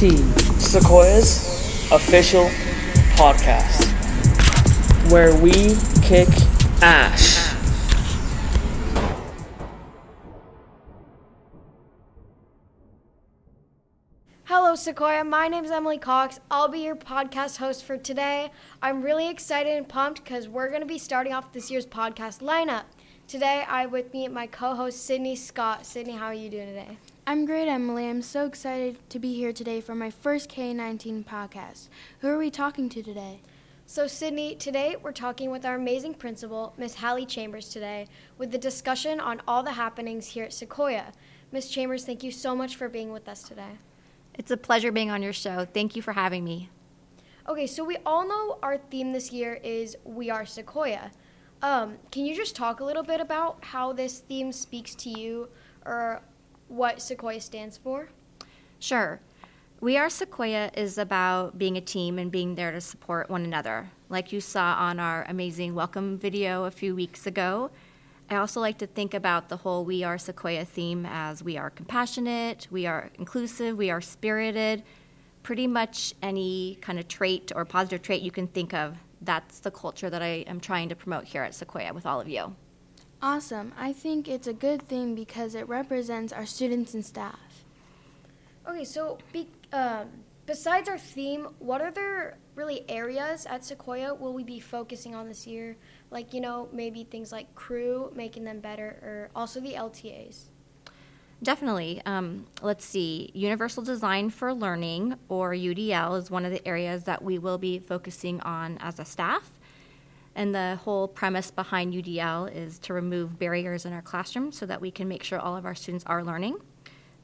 T, Sequoia's official podcast. where we kick ass. Hello, Sequoia. My name is Emily Cox. I'll be your podcast host for today. I'm really excited and pumped because we're going to be starting off this year's podcast lineup. Today, I with me my co-host Sydney Scott. Sydney, how are you doing today? I'm great, Emily. I'm so excited to be here today for my first KA19 podcast. Who are we talking to today? So, Sydney, today we're talking with our amazing principal, Miss Hallie Chambers, today with the discussion on all the happenings here at Sequoia. Miss Chambers, thank you so much for being with us today. It's a pleasure being on your show. Thank you for having me. Okay, so we all know our theme this year is We Are Sequoia. Um, can you just talk a little bit about how this theme speaks to you or what Sequoia stands for? Sure. We Are Sequoia is about being a team and being there to support one another. Like you saw on our amazing welcome video a few weeks ago, I also like to think about the whole We Are Sequoia theme as we are compassionate, we are inclusive, we are spirited. Pretty much any kind of trait or positive trait you can think of, that's the culture that I am trying to promote here at Sequoia with all of you. Awesome. I think it's a good thing because it represents our students and staff. Okay, so be, um, besides our theme, what other really areas at Sequoia will we be focusing on this year? Like, you know, maybe things like crew, making them better, or also the LTAs. Definitely. Um, let's see. Universal Design for Learning, or UDL, is one of the areas that we will be focusing on as a staff. And the whole premise behind UDL is to remove barriers in our classroom so that we can make sure all of our students are learning.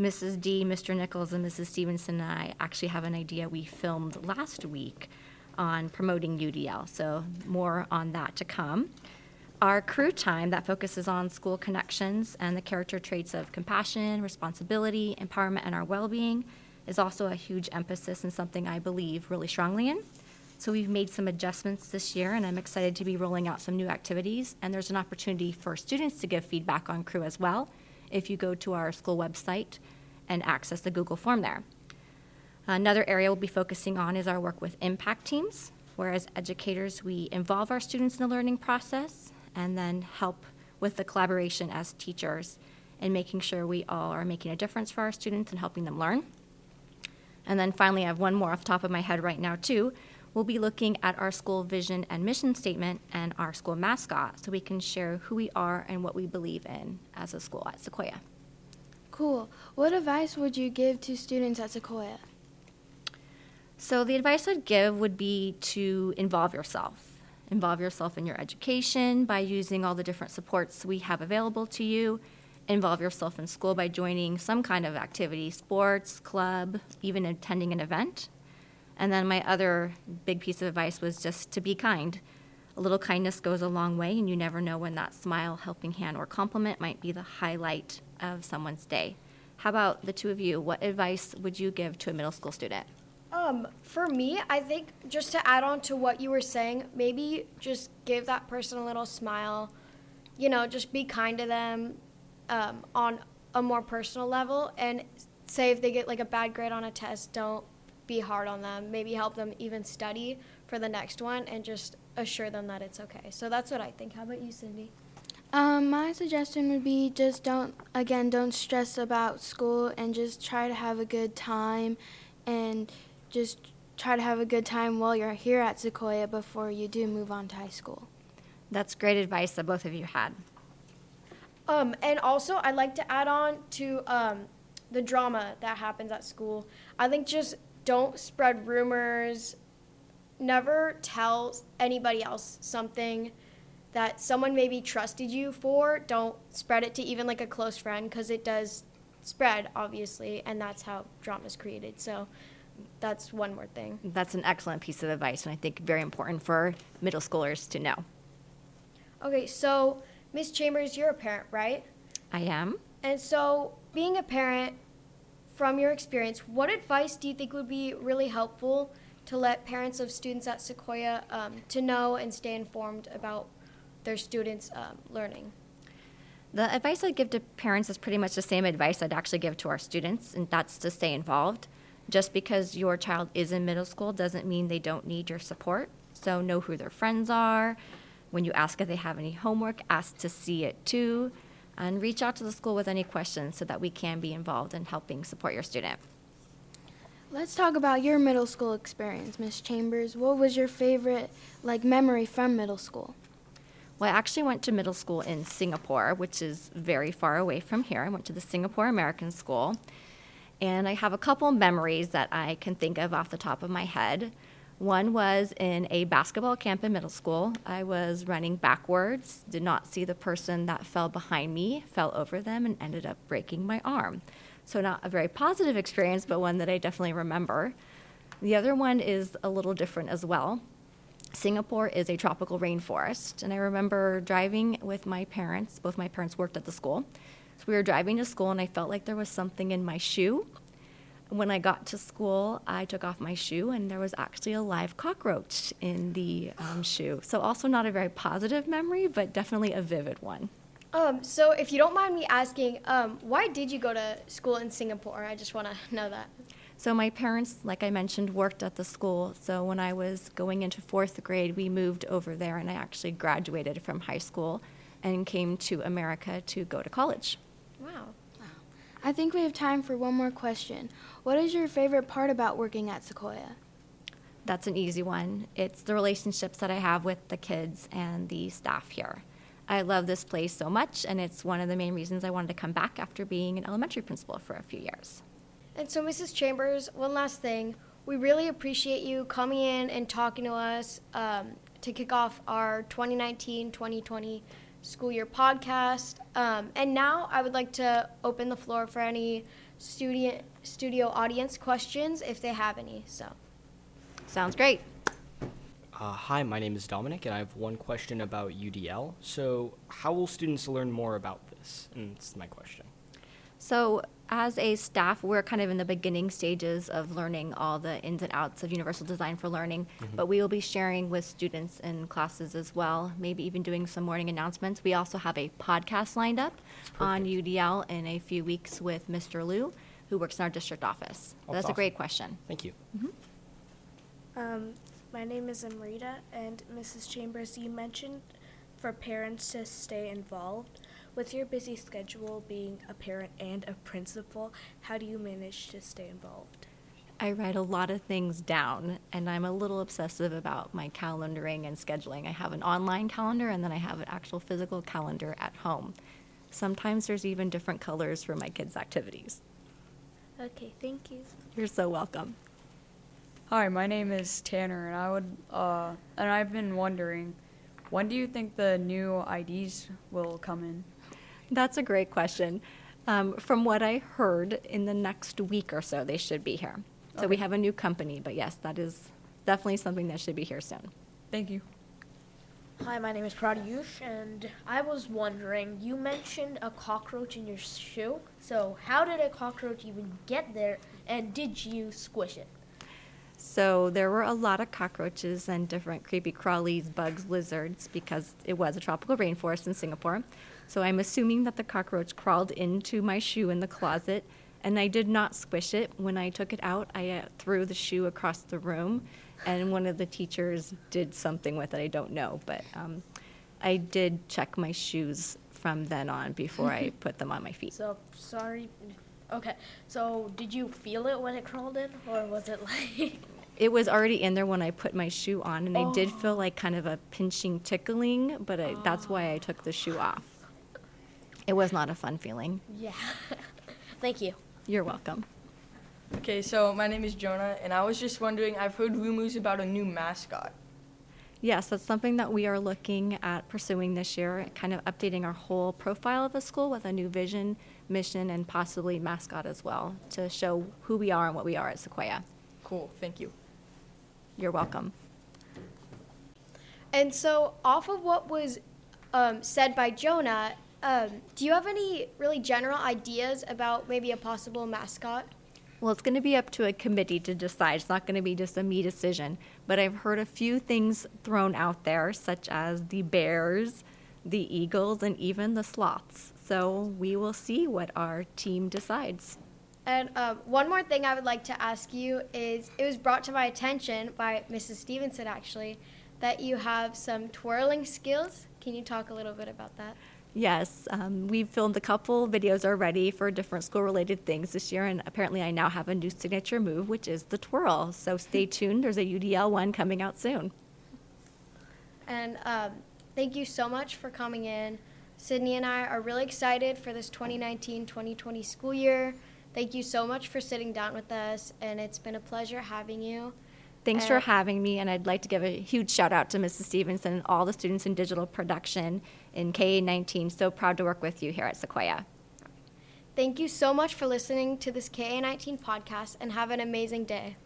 Mrs. D, Mr. Nichols, and Mrs. Stevenson and I actually have an idea we filmed last week on promoting UDL, so more on that to come. Our crew time that focuses on school connections and the character traits of compassion, responsibility, empowerment, and our well being is also a huge emphasis and something I believe really strongly in. So we've made some adjustments this year, and I'm excited to be rolling out some new activities. And there's an opportunity for students to give feedback on crew as well if you go to our school website and access the Google form there. Another area we'll be focusing on is our work with impact teams, where as educators we involve our students in the learning process and then help with the collaboration as teachers in making sure we all are making a difference for our students and helping them learn. And then finally, I have one more off the top of my head right now, too. We'll be looking at our school vision and mission statement and our school mascot so we can share who we are and what we believe in as a school at Sequoia. Cool. What advice would you give to students at Sequoia? So, the advice I'd give would be to involve yourself. Involve yourself in your education by using all the different supports we have available to you. Involve yourself in school by joining some kind of activity sports, club, even attending an event. And then, my other big piece of advice was just to be kind. A little kindness goes a long way, and you never know when that smile, helping hand, or compliment might be the highlight of someone's day. How about the two of you? What advice would you give to a middle school student? Um, for me, I think just to add on to what you were saying, maybe just give that person a little smile. You know, just be kind to them um, on a more personal level. And say if they get like a bad grade on a test, don't be hard on them. Maybe help them even study for the next one and just assure them that it's okay. So that's what I think. How about you, Cindy? Um, my suggestion would be just don't, again, don't stress about school and just try to have a good time and just try to have a good time while you're here at Sequoia before you do move on to high school. That's great advice that both of you had. Um, and also, I'd like to add on to um, the drama that happens at school. I think just don't spread rumors. Never tell anybody else something that someone maybe trusted you for. Don't spread it to even like a close friend because it does spread, obviously, and that's how drama is created. So that's one more thing. That's an excellent piece of advice, and I think very important for middle schoolers to know. Okay, so Miss Chambers, you're a parent, right? I am. And so, being a parent, from your experience, what advice do you think would be really helpful to let parents of students at Sequoia um, to know and stay informed about their students' um, learning? The advice I give to parents is pretty much the same advice I'd actually give to our students, and that's to stay involved. Just because your child is in middle school doesn't mean they don't need your support. So know who their friends are. When you ask if they have any homework, ask to see it too. And reach out to the school with any questions so that we can be involved in helping support your student. Let's talk about your middle school experience, Miss Chambers. What was your favorite like memory from middle school? Well, I actually went to middle school in Singapore, which is very far away from here. I went to the Singapore American School. And I have a couple memories that I can think of off the top of my head. One was in a basketball camp in middle school. I was running backwards, did not see the person that fell behind me, fell over them, and ended up breaking my arm. So, not a very positive experience, but one that I definitely remember. The other one is a little different as well. Singapore is a tropical rainforest, and I remember driving with my parents. Both my parents worked at the school. So we were driving to school, and I felt like there was something in my shoe. When I got to school, I took off my shoe, and there was actually a live cockroach in the um, shoe. So, also not a very positive memory, but definitely a vivid one. Um, so if you don't mind me asking, um, why did you go to school in Singapore? I just want to know that. So my parents, like I mentioned, worked at the school. So when I was going into fourth grade, we moved over there, and I actually graduated from high school and came to America to go to college. Wow. I think we have time for one more question. What is your favorite part about working at Sequoia? That's an easy one. It's the relationships that I have with the kids and the staff here. I love this place so much, and it's one of the main reasons I wanted to come back after being an elementary principal for a few years. And so, Mrs. Chambers, one last thing. We really appreciate you coming in and talking to us um, to kick off our 2019 2020 school year podcast. Um, and now I would like to open the floor for any student, studio audience questions if they have any. So, Sounds great. Uh, hi, my name is Dominic, and I have one question about UDL. So, how will students learn more about this? And that's my question. So, as a staff, we're kind of in the beginning stages of learning all the ins and outs of Universal Design for Learning, but we will be sharing with students in classes as well, maybe even doing some morning announcements. We also have a podcast lined up on UDL in a few weeks with Mr. Liu, who works in our district office. That's a awesome. great question. Thank you. Um, my name is Amrita, and Mrs. Chambers, you mentioned for parents to stay involved. With your busy schedule being a parent and a principal, how do you manage to stay involved? I write a lot of things down, and I'm a little obsessive about my calendaring and scheduling. I have an online calendar, and then I have an actual physical calendar at home. Sometimes there's even different colors for my kids' activities. Okay, thank you. You're so welcome. Hi, my name is Tanner, and I would, uh, and I've been wondering, when do you think the new IDs will come in? That's a great question. Um, from what I heard, in the next week or so, they should be here. So we have a new company, but yes, that is definitely something that should be here soon. Thank you. Hi, my name is Pradyush, and I was wondering, you mentioned a cockroach in your shoe. So, how did a cockroach even get there, and did you squish it? So there were a lot of cockroaches and different creepy crawlies, bugs, lizards, because it was a tropical rainforest in Singapore. So I'm assuming that the cockroach crawled into my shoe in the closet, and I did not squish it. When I took it out, I uh, threw the shoe across the room, and one of the teachers did something with it. I don't know, but um, I did check my shoes from then on before I put them on my feet. So, sorry. Okay, so did you feel it when it crawled in, or was it like. It was already in there when I put my shoe on, and I did feel like kind of a pinching, tickling, but I, that's why I took the shoe off. It was not a fun feeling. yeah. Thank you. You're welcome. Okay, so my name is Jonah, and I was just wondering I've heard rumors about a new mascot. Yes, that's something that we are looking at pursuing this year, kind of updating our whole profile of the school with a new vision, mission, and possibly mascot as well to show who we are and what we are at Sequoia. Cool, thank you. You're welcome. And so, off of what was um, said by Jonah, um, do you have any really general ideas about maybe a possible mascot? Well, it's going to be up to a committee to decide. It's not going to be just a me decision. But I've heard a few things thrown out there, such as the bears, the eagles, and even the sloths. So we will see what our team decides. And um, one more thing I would like to ask you is it was brought to my attention by Mrs. Stevenson actually that you have some twirling skills. Can you talk a little bit about that? Yes, um, we've filmed a couple videos already for different school related things this year, and apparently I now have a new signature move, which is the twirl. So stay tuned, there's a UDL one coming out soon. And um, thank you so much for coming in. Sydney and I are really excited for this 2019 2020 school year. Thank you so much for sitting down with us, and it's been a pleasure having you. Thanks for having me, and I'd like to give a huge shout out to Mrs. Stevenson and all the students in digital production in KA19. So proud to work with you here at Sequoia. Thank you so much for listening to this KA19 podcast, and have an amazing day.